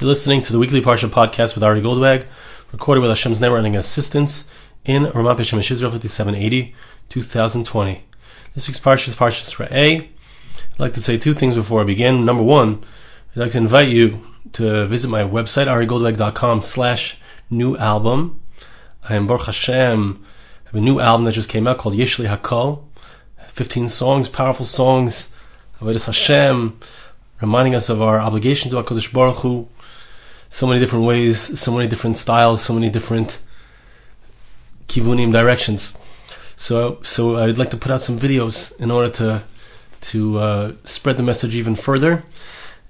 You're listening to the weekly Parsha podcast with Ari Goldwag, recorded with Hashem's never-ending assistance in Ramat Shemesh Israel 5780, 2020. This week's Parsha is Parsha A. I'd like to say two things before I begin. Number one, I'd like to invite you to visit my website, arigoldwag.com slash new album. I am Baruch Hashem. I have a new album that just came out called Yeshli Hakol. 15 songs, powerful songs. Avodas Hashem, reminding us of our obligation to HaKadosh Baruch Hu, so many different ways, so many different styles, so many different kivunim directions. So, so I'd like to put out some videos in order to to uh, spread the message even further.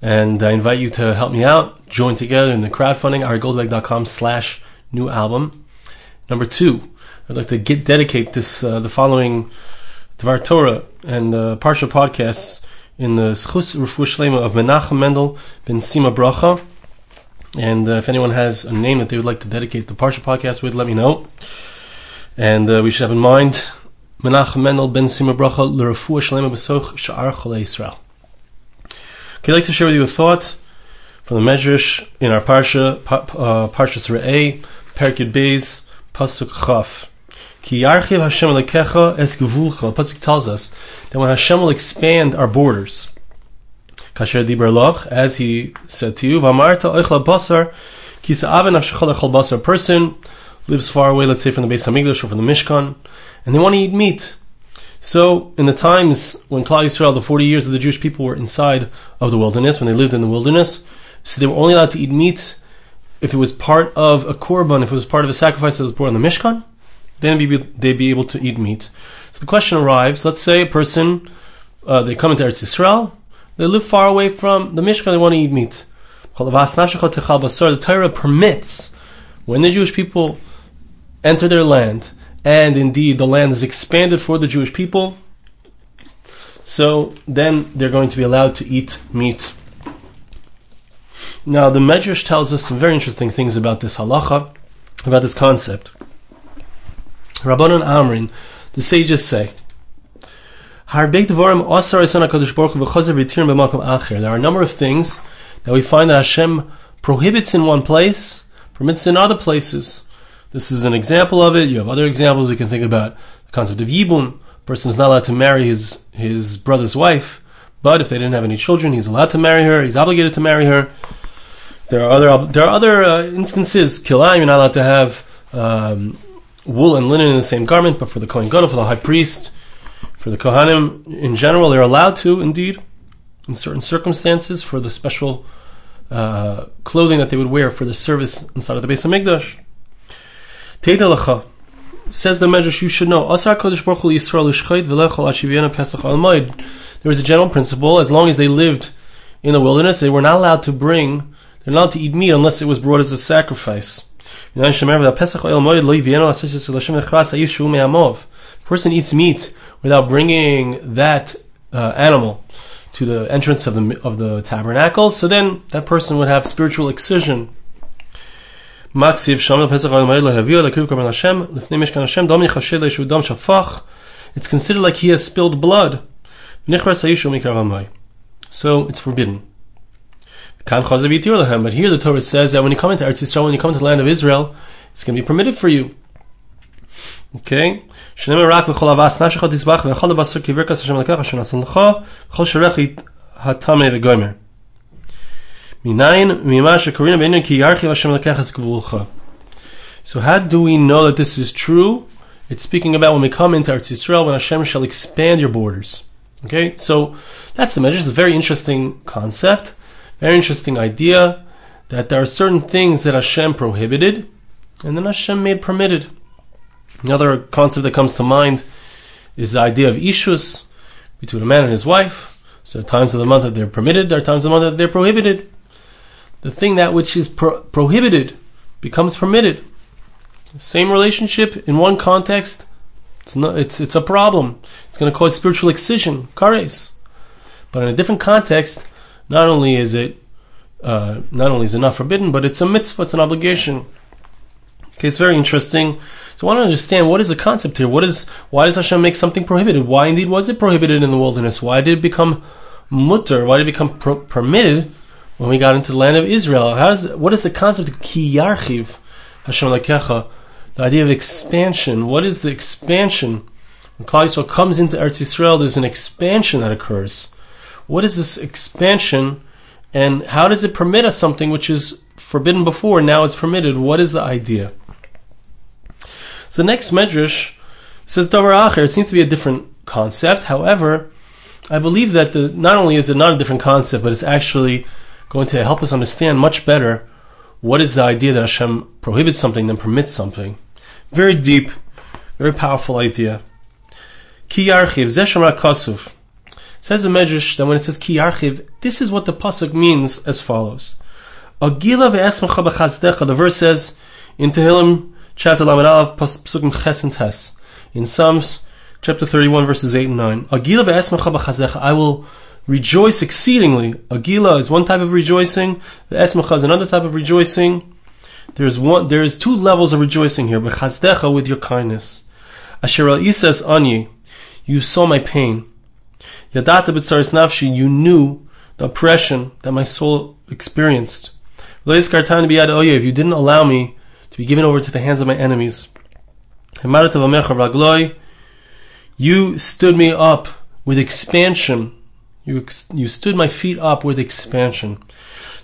And I invite you to help me out. Join together in the crowdfunding, arigoldwag.com slash new album. Number two, I'd like to get dedicate this uh, the following Dvar Torah and uh, Parsha podcasts in the Schus Refu Shlema of Menachem Mendel ben Sima Bracha. And uh, if anyone has a name that they would like to dedicate the Parsha podcast with, let me know. And uh, we should have in mind Menachem Mendel ben Sima Bracha Shalema B'soch Sha'ar. Okay, I'd like to share with you a thought from the Medrash in our Parsha, uh, Parsha Re'eh, Perkid Beis, Pasuk Chaf. Ki Yarchiv Hashem Lekecha Es Gevulcha. Pasuk tells us that when Hashem will expand our borders, Kasher Diber Loch, as he said to you, Vamarta Oichla Basar, Kisa Aven Ashachal Basar. person lives far away, let's say from the Beis Hamikdash or from the Mishkan, and they want to eat meat. So, in the times when Klal Yisrael, the 40 years of the Jewish people were inside of the wilderness, when they lived in the wilderness, so they were only allowed to eat meat if it was part of a korban, if it was part of a sacrifice that was brought on the Mishkan, then they'd be able to eat meat. So the question arrives, let's say a person, uh, they come into Eretz Yisrael, they live far away from the Mishkan, they want to eat meat. The Torah permits when the Jewish people enter their land, and indeed the land is expanded for the Jewish people, so then they're going to be allowed to eat meat. Now, the Medrash tells us some very interesting things about this halacha, about this concept. Rabbanon Amrin, the sages say, there are a number of things that we find that Hashem prohibits in one place, permits in other places. This is an example of it. You have other examples. We can think about the concept of yibum. A person is not allowed to marry his, his brother's wife, but if they didn't have any children, he's allowed to marry her. He's obligated to marry her. There are other there are other uh, instances. Kilayim, you're not allowed to have um, wool and linen in the same garment, but for the Kohen Gadol, for the high priest, for the Kohanim in general, they're allowed to, indeed, in certain circumstances, for the special uh, clothing that they would wear for the service inside of the Beis Hamikdash. Teidalacha says the Medrash, you should know. There was a general principle: as long as they lived in the wilderness, they were not allowed to bring. They're not allowed to eat meat unless it was brought as a sacrifice. The person eats meat without bringing that uh, animal to the entrance of the of the tabernacle, so then that person would have spiritual excision. It's considered like he has spilled blood. So it's forbidden. But here the Torah says that when you come into Eretz Yisrael, when you come into the land of Israel, it's going to be permitted for you. Okay? שנאמר רק בכל אבס נפשך תזבח ואכל לבשר כברכס השם לקח אשר נשא לך וכל שרך הטמא וגומר. מניין? ממה שקוראים בעניין כי ירחיב השם לקח את גבולך. So how do we know that this is true? It's speaking about when we come into Eretz Yisrael, when Hashem shall expand your borders. Okay, so that's the measure. It's a very interesting concept, very interesting idea that there are certain things that Hashem prohibited, and then Hashem made permitted. Another concept that comes to mind is the idea of ishus between a man and his wife. So times of the month that they're permitted, there are times of the month that they're prohibited. The thing that which is pro- prohibited becomes permitted. Same relationship in one context, it's not, it's it's a problem. It's going to cause spiritual excision, kares. But in a different context, not only is it uh, not only is it not forbidden, but it's a mitzvah, it's an obligation. Okay, it's very interesting. So I want to understand what is the concept here. What is why does Hashem make something prohibited? Why indeed was it prohibited in the wilderness? Why did it become mutter? Why did it become per- permitted when we got into the land of Israel. What is the concept of ki yarchiv Hashem lakecha? The idea of expansion. What is the expansion? When Klal Yisrael comes into Eretz Yisrael, there's an expansion that occurs. What is this expansion, and how does it permit us something which is forbidden before? Now it's permitted. What is the idea? So the next medrash says Davar Acher. It seems to be a different concept. However, I believe that the, not only is it not a different concept, but it's actually going to help us understand much better what is the idea that Hashem prohibits something then permits something. Very deep, very powerful idea. Ki yarchiv zeshama kasuf. Says the Medrash that when it says ki yarchiv, this is what the pasuk means as follows. Agila. The verse says in Tehillim chapter Lamed Aleph pasukim ches and tes. In Psalms chapter 31 verses 8 and 9. Agila ve'esmacha b'chazdecha. I will rejoice exceedingly. Agila is one type of rejoicing. The esmacha is another type of rejoicing. There's one. There is two levels of rejoicing here. B'chazdecha with your kindness. Asher isas ani. You saw my pain. Yadata b'tzaris nafshi. You knew the oppression that my soul experienced. If you didn't allow me to be given over to the hands of my enemies. You stood me up with expansion you, you stood my feet up with expansion.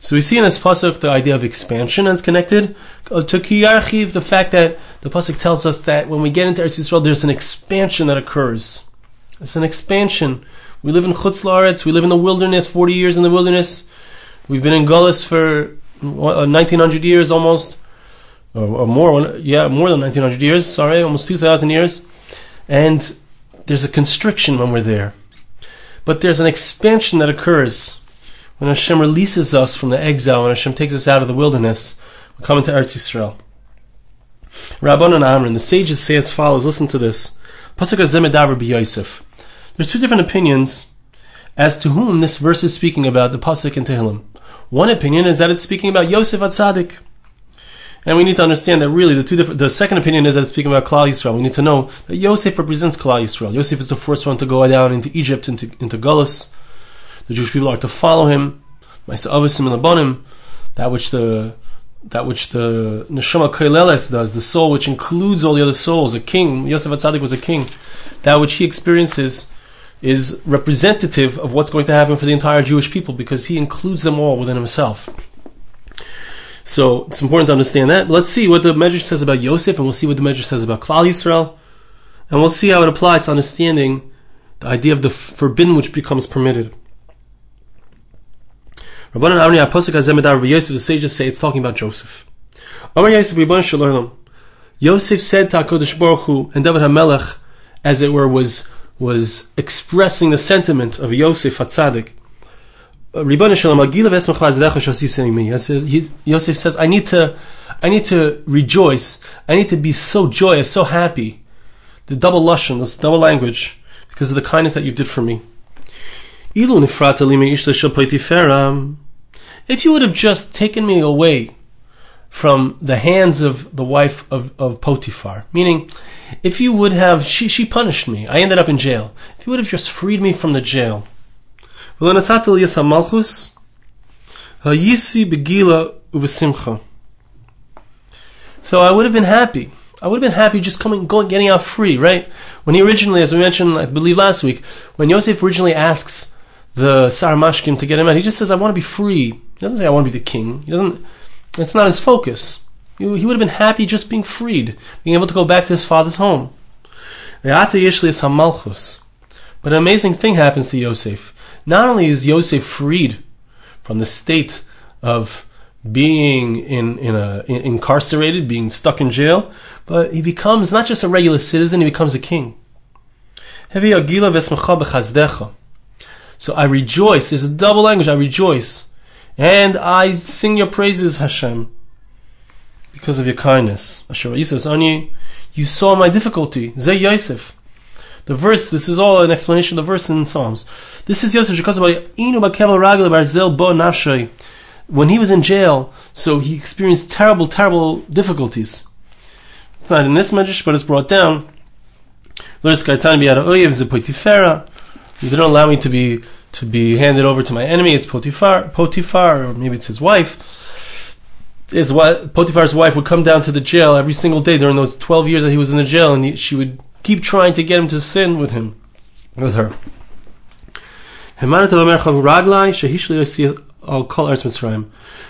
So we see in this pasuk the idea of expansion and it's connected to kiyarchiv, the fact that the pasuk tells us that when we get into Eretz Yisrael, there's an expansion that occurs. It's an expansion. We live in Chutz Laaretz, we live in the wilderness, 40 years in the wilderness. We've been in Gullus for 1900 uh, years almost, or, or more, yeah, more than 1900 years, sorry, almost 2000 years. And there's a constriction when we're there. But there's an expansion that occurs when Hashem releases us from the exile, when Hashem takes us out of the wilderness. We come into Eretz Yisrael. Rabbanan Amrin, the sages say as follows. Listen to this. Pasuk Zemedavar Yosef. There's two different opinions as to whom this verse is speaking about, the Pasuk in Tehillim. One opinion is that it's speaking about Yosef Atzadik. And we need to understand that really the two different, the second opinion is that it's speaking about Klal Yisrael. We need to know that Yosef represents Klal Yisrael. Yosef is the first one to go down into Egypt, into, into Gullus. The Jewish people are to follow him. That which the that which the neshama koileles does, the soul which includes all the other souls, a king. Yosef Atzadik was a king. That which he experiences is representative of what's going to happen for the entire Jewish people because he includes them all within himself. So it's important to understand that. let's see what the Medrash says about Yosef, and we'll see what the Medrash says about Klal Yisrael, and we'll see how it applies to understanding the idea of the forbidden which becomes permitted. Rabbanan Avni Apostle Azemedar Rabbi Yosef, the sages say it's talking about Joseph. Yosef Shalom. Yosef said to HaKadosh Baruch Hu, and David HaMelech, as it were, was was expressing the sentiment of Yosef Hatzadik. Ribbon Shalom Agilav Yosef says, I need to I need to rejoice. I need to be so joyous, so happy. The double lashon, this double language, because of the kindness that you did for me. If you would have just taken me away from the hands of the wife of, of Potiphar, meaning, if you would have, she, she punished me. I ended up in jail. If you would have just freed me from the jail, uvesimcha. So I would have been happy. I would have been happy just coming, going, getting out free, right? When he originally, as we mentioned, I believe last week, when Yosef originally asks the Saramashkim to get him out, he just says, "I want to be free." He doesn't say, "I want to be the king." He doesn't. It's not his focus. He would have been happy just being freed, being able to go back to his father's home. But an amazing thing happens to Yosef. Not only is Yosef freed from the state of being in, in a, in, incarcerated, being stuck in jail, but he becomes not just a regular citizen, he becomes a king. So I rejoice. There's a double language. I rejoice. And I sing your praises, Hashem, because of your kindness. You saw my difficulty. Zay Yosef. The verse, this is all an explanation of the verse in Psalms. This is Yosef when he was in jail, so he experienced terrible, terrible difficulties. It's not in this medrash, but it's brought down. You didn't allow me to be to be handed over to my enemy. It's Potiphar, Potiphar, or maybe it's his wife. His Potiphar's wife would come down to the jail every single day during those 12 years that he was in the jail, and he, she would keep trying to get him to sin with him, with her.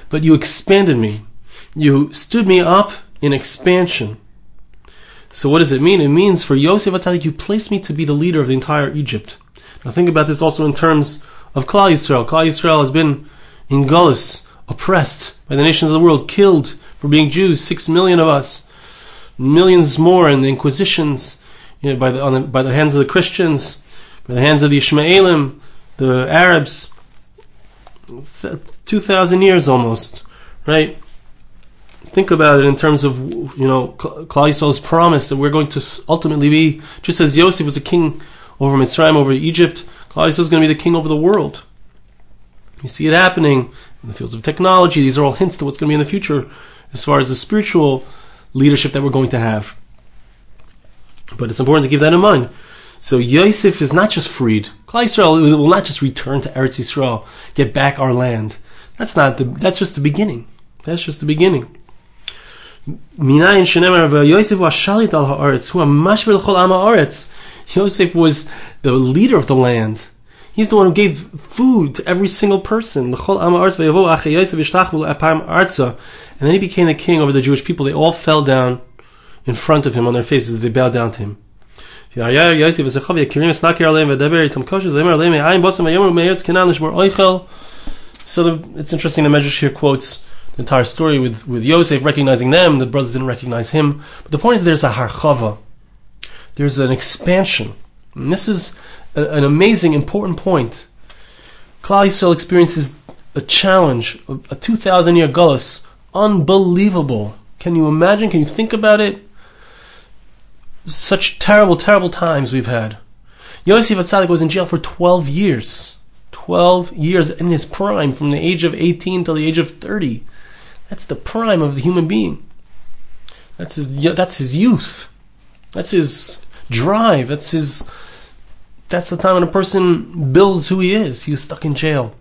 But you expanded me. You stood me up in expansion. So what does it mean? It means for Yosef Atzadik, you placed me to be the leader of the entire Egypt. Now think about this also in terms of Klal Yisrael. Klal Yisrael has been in Gullus, oppressed by the nations of the world, killed for being Jews, six million of us, millions more in the Inquisitions, you know, by, the, the, by the hands of the Christians, by the hands of the Ishmaelim, the Arabs, 2,000 years almost, right? Think about it in terms of, you know, Klal promise that we're going to ultimately be, just as Yosef was a king over Mitzrayim, over Egypt, Klal is going to be the king over the world. You see it happening in the fields of technology. These are all hints to what's going to be in the future as far as the spiritual leadership that we're going to have. But it's important to keep that in mind. So Yosef is not just freed. Klal Yisrael will not just return to Eretz Yisrael, get back our land. That's not the. That's just the beginning. That's just the beginning. Yosef was the leader of the land. He's the one who gave food to every single person. And then he became the king over the Jewish people. They all fell down in front of him on their faces. as They bow down to him. So it's interesting the Medrash here quotes the entire story with, with Yosef recognizing them, the brothers didn't recognize him. But the point is there's a harchava. There's an expansion. And this is a, an amazing, important point. Klal Yisrael experiences a challenge, a 2,000 year gullus, unbelievable. Can you imagine? Can you think about it? Such terrible, terrible times we've had. Yosef Atzadik was in jail for 12 years. 12 years in his prime, from the age of 18 till the age of 30. That's the prime of the human being. That's his, that's his youth. That's his drive. That's his. That's the time when a person builds who he is. He was stuck in jail.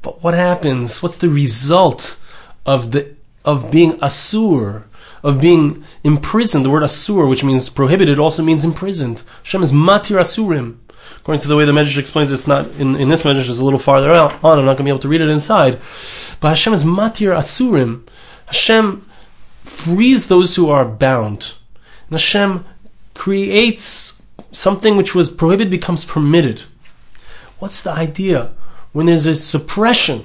But what happens? What's the result of the of being asur, of being imprisoned. The word asur, which means prohibited, also means imprisoned. Hashem is matir asurim. According to the way the Medrash explains, it's not in, in this Medrash. It's a little farther out on. I'm not going to be able to read it inside. But Hashem is matir asurim. Hashem frees those who are bound. And Hashem creates something which was prohibited becomes permitted. What's the idea? When there's a suppression,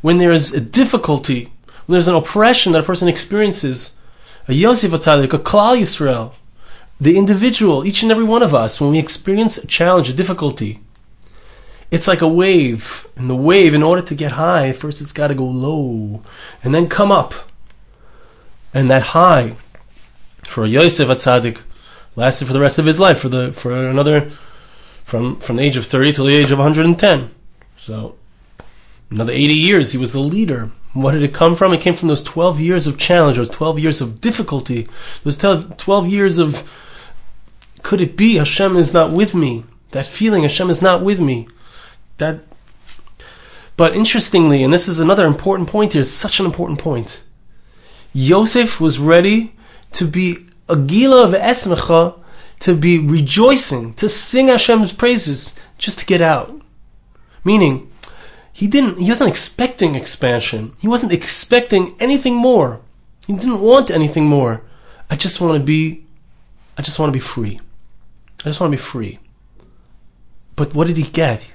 when there is a difficulty, when there's an oppression that a person experiences, a Yosef Atzadik, a Klal Yisrael, the individual, each and every one of us, when we experience a challenge, a difficulty, it's like a wave. And the wave, in order to get high, first it's got to go low and then come up. And that high, for a Yosef Atzadik, lasted for the rest of his life, for the for another, from from the age of thirty till the age of one hundred and ten. So another eighty years, he was the leader. What did it come from? It came from those 12 years of challenge, those 12 years of difficulty, those 12 years of, could it be Hashem is not with me? That feeling Hashem is not with me. That, but interestingly, and this is another important point here, such an important point. Yosef was ready to be a gila of esmecha, to be rejoicing, to sing Hashem's praises, just to get out. Meaning, he didn't he wasn't expecting expansion. He wasn't expecting anything more. He didn't want anything more. I just want to be I just want to be free. I just want to be free. But what did he get?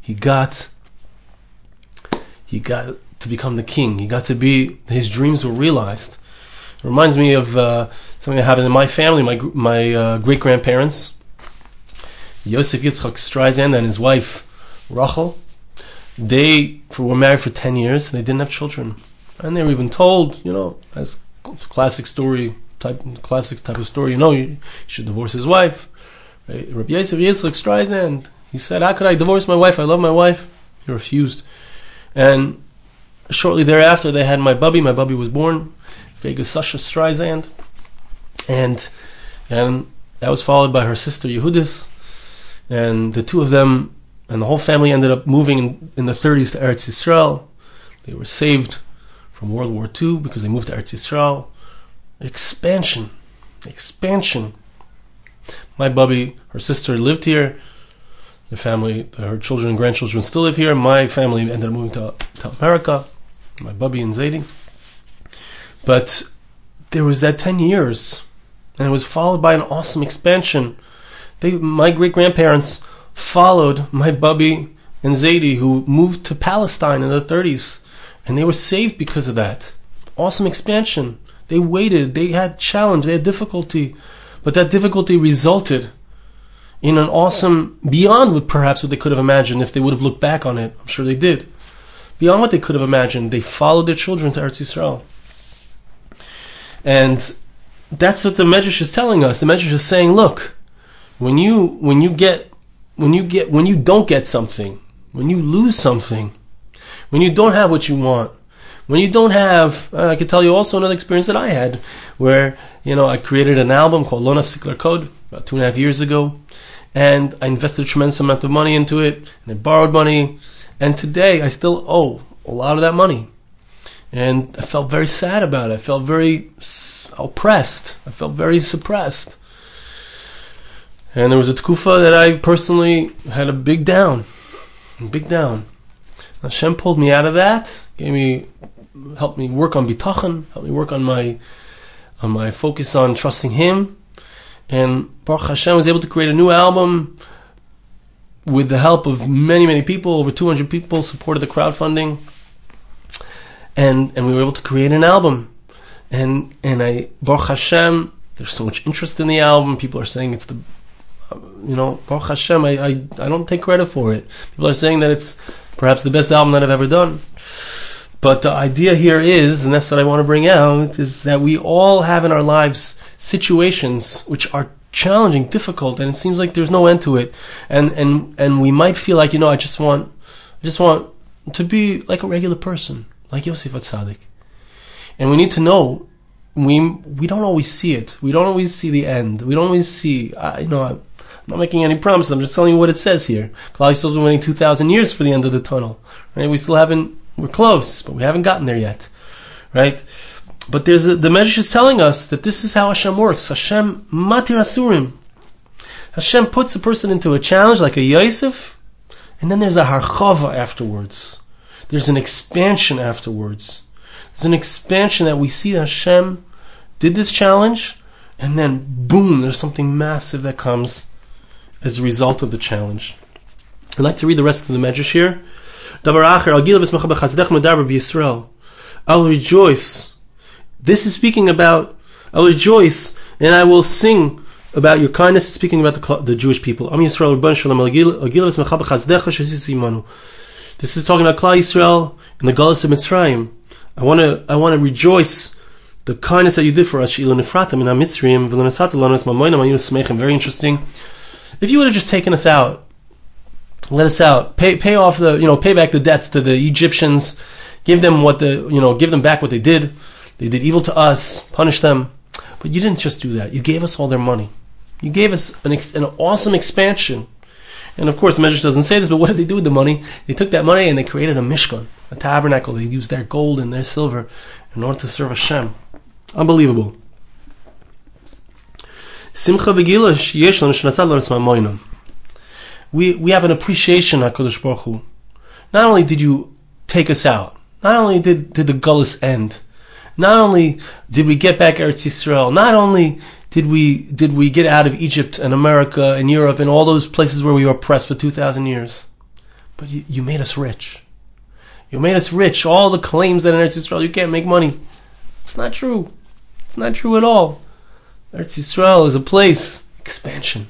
He got he got to become the king. He got to be his dreams were realized. It reminds me of uh, something that happened in my family. My my uh, great grandparents, Yosef Yitzchak Streisand and his wife Rachel they were married for 10 years they didn't have children. And they were even told you know as classic story type classic type of story you know you, should divorce his wife. Right? Rabbi Yosef Yitzchak Streisand he said how could I divorce my wife? I love my wife. He refused. And shortly thereafter they had my bubby. My bubby was born Vegas Sasha Streisand. And and that was followed by her sister Yehudis. And the two of them and the whole family ended up moving in, in the 30s to Eretz Yisrael. They were saved from World War II because they moved to Eretz Yisrael. Expansion, expansion. My bubby, her sister lived here. The family, her children and grandchildren still live here. My family ended up moving to, to America. My bubby and Zaidi. But there was that 10 years, and it was followed by an awesome expansion. They, my great grandparents followed my bubby and Zadie, who moved to Palestine in the 30s, and they were saved because of that. Awesome expansion. They waited, they had challenge, they had difficulty, but that difficulty resulted in an awesome, beyond what perhaps what they could have imagined if they would have looked back on it. I'm sure they did. Beyond what they could have imagined, they followed their children to Eretz Yisrael. And that's what the Medrash is telling us. The Medrash is saying, look, when you when you get when you get when you don't get something, when you lose something, when you don't have what you want, when you don't have, uh, I could tell you also another experience that I had, where you know I created an album called Lona Sikler Code about two and a half years ago, and I invested a tremendous amount of money into it, and I borrowed money, and today I still owe a lot of that money, and I felt very sad about it. I felt very oppressed. I felt very suppressed. And there was a tkufa that I personally had a big down, a big down. Hashem pulled me out of that, gave me, helped me work on bitachon, helped me work on my, on my focus on trusting Him, and Baruch Hashem was able to create a new album with the help of many, many people. Over 200 people supported the crowdfunding, and and we were able to create an album. And and I Baruch Hashem, there's so much interest in the album. People are saying it's the you know, Baruch Hashem, I, I, I don't take credit for it. People are saying that it's perhaps the best album that I've ever done. But the idea here is, and that's what I want to bring out, is that we all have in our lives situations which are challenging, difficult, and it seems like there's no end to it. And and and we might feel like, you know, I just want I just want to be like a regular person, like Yosef Atzadik. And we need to know we we don't always see it. We don't always see the end. We don't always see. Uh, you know, not making any promises. I'm just telling you what it says here. Klal been waiting two thousand years for the end of the tunnel. Right? We still haven't. We're close, but we haven't gotten there yet. Right? But there's a, the Medrash is telling us that this is how Hashem works. Hashem matir asurim. Hashem puts a person into a challenge like a Yosef, and then there's a harchava afterwards. There's an expansion afterwards. There's an expansion that we see Hashem did this challenge, and then boom, there's something massive that comes as a result of the challenge. I'd like to read the rest of the Medrash here. I'll rejoice. This is speaking about, I'll rejoice and I will sing about your kindness, speaking about the, the Jewish people. This is talking about Klal Yisrael and the Galus of Mitzrayim. I want to I want to rejoice the kindness that you did for us. Very interesting. If you would have just taken us out, let us out, pay pay off the you know pay back the debts to the Egyptians, give them what the you know give them back what they did. They did evil to us, punish them. But you didn't just do that. You gave us all their money. You gave us an, an awesome expansion. And of course, Medrash doesn't say this, but what did they do with the money? They took that money and they created a mishkan, a tabernacle. They used their gold and their silver in order to serve Hashem. Unbelievable. Simcha We we have an appreciation, Hakadosh Baruch Hu. Not only did you take us out, not only did did the gullus end, not only did we get back Eretz Yisrael, not only did we did we get out of Egypt and America and Europe and all those places where we were oppressed for two thousand years, but you, you, made us rich. You made us rich. All the claims that in Eretz Yisrael you can't make money, it's not true. It's not true at all. Eretz Yisrael is a place expansion,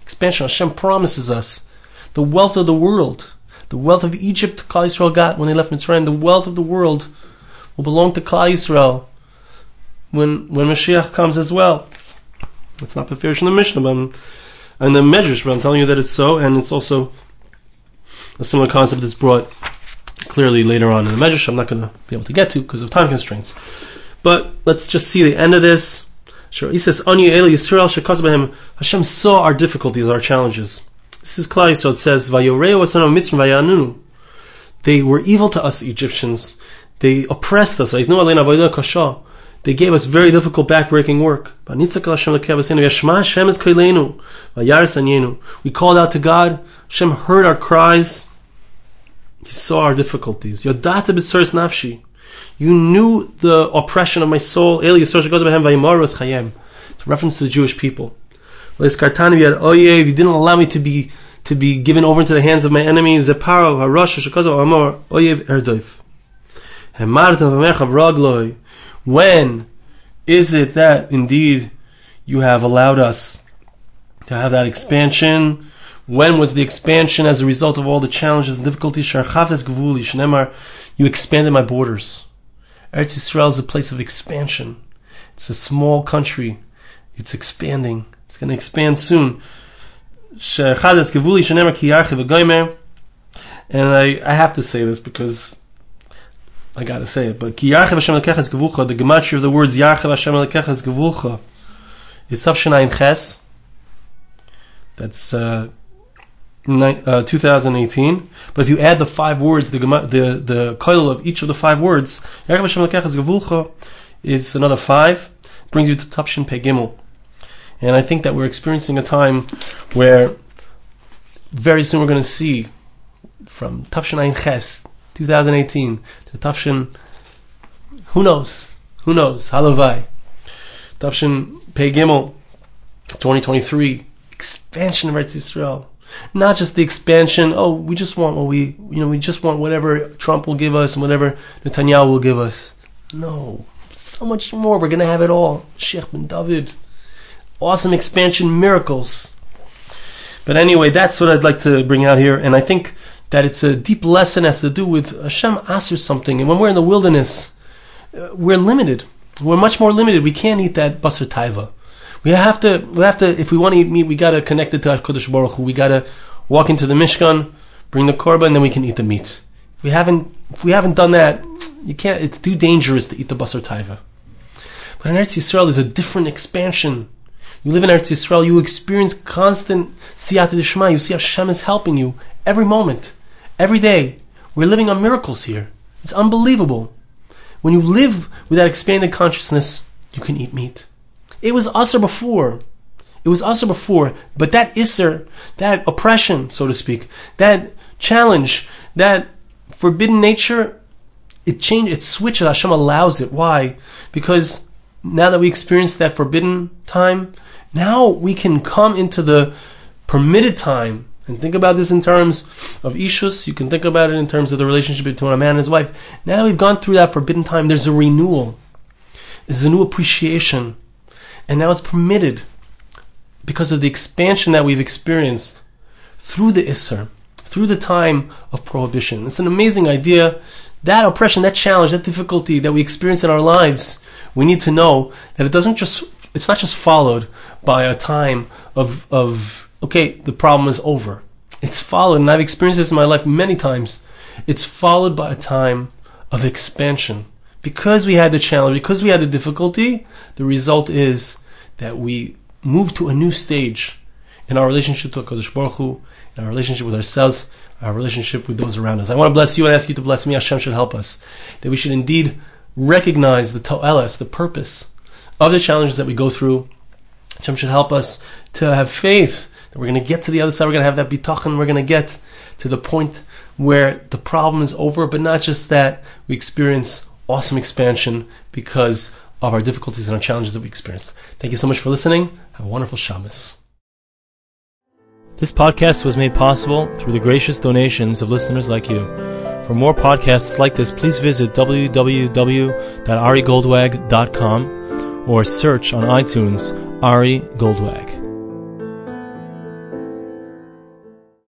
expansion. Hashem promises us the wealth of the world, the wealth of Egypt. Klal Yisrael got when they left Mitzrayim. The wealth of the world will belong to Klal Yisrael when when Mashiach comes as well. It's not Beferish in the Mishnah, but I'm, and the Medrash, but I'm telling you that it's so, and it's also a similar concept that's brought clearly later on in the Medrash. I'm not going to be able to get to because of time constraints. But let's just see the end of this. Sure, he says, "Anu Eli Yisrael Hashem saw our difficulties, our challenges. This is Klai, so it says, asanu mitzvah vayanunu. They were evil to us, Egyptians. They oppressed us. They gave us very difficult backbreaking work. We called out to God. Hashem heard our cries. He saw our difficulties. You knew the oppression of my soul. It's a reference to the Jewish people. You didn't allow me to be to be given over into the hands of my enemies. When is it that indeed you have allowed us to have that expansion? When was the expansion as a result of all the challenges and difficulties? You expanded my borders. Eretz Yisrael is a place of expansion. It's a small country. It's expanding. It's going to expand soon. And I, I have to say this because I gotta say it, but Ki the gematria of the words is Tafshinayim Ches. That's uh, uh, 2018. But if you add the five words, the the the coil of each of the five words, is another five, brings you to Tafshin Pe Gimel. And I think that we're experiencing a time where very soon we're going to see from Tavshin Tafshin Ches 2018 to Tafshin, who knows? Who knows? Halavai. Tafshin Pe Gimel 2023 expansion of Eretz Yisrael. Not just the expansion. Oh, we just want what we, you know, we just want whatever Trump will give us and whatever Netanyahu will give us. No, so much more. We're gonna have it all. Sheikh bin David, awesome expansion miracles. But anyway, that's what I'd like to bring out here, and I think that it's a deep lesson has to do with Hashem asks something, and when we're in the wilderness, uh, we're limited. We're much more limited. We can't eat that basar taiva. We have to. We have to. If we want to eat meat, we gotta connect it to Hakadosh Baruch Hu. We gotta walk into the Mishkan, bring the korban, and then we can eat the meat. If we haven't, if we haven't done that, you can't. It's too dangerous to eat the basar taiva. But in Eretz Yisrael, there's a different expansion. You live in Eretz Yisrael, you experience constant siyata d'shma. You see Hashem is helping you every moment. Every day, we're living on miracles here. It's unbelievable. When you live with that expanded consciousness, you can eat meat. It was usher before. It was usher before, but that isser, that oppression, so to speak, that challenge, that forbidden nature, it changed, it switches. Hashem allows it. Why? Because now that we experience that forbidden time, now we can come into the permitted time and think about this in terms of Ishus. You can think about it in terms of the relationship between a man and his wife. Now we've gone through that forbidden time. There's a renewal. There's a new appreciation. And now it's permitted because of the expansion that we've experienced through the Isser, through the time of prohibition. It's an amazing idea. That oppression, that challenge, that difficulty that we experience in our lives, we need to know that it doesn't just, it's not just followed by a time of, of okay, the problem is over. It's followed, and I've experienced this in my life many times. It's followed by a time of expansion. Because we had the challenge, because we had the difficulty, the result is that we move to a new stage in our relationship to HaKadosh Baruch Hu, in our relationship with ourselves, our relationship with those around us. I want to bless you and ask you to bless me. Hashem should help us. That we should indeed recognize the to'elas, the purpose of the challenges that we go through. Hashem should help us to have faith that we're going to get to the other side. We're going to have that bitachon. We're going to get to the point where the problem is over, but not just that. We experience awesome expansion because of our difficulties and our challenges that we experienced. Thank you so much for listening. Have a wonderful Shabbos. This podcast was made possible through the gracious donations of listeners like you. For more podcasts like this, please visit www.arigoldwag.com or search on iTunes Ari Goldwag.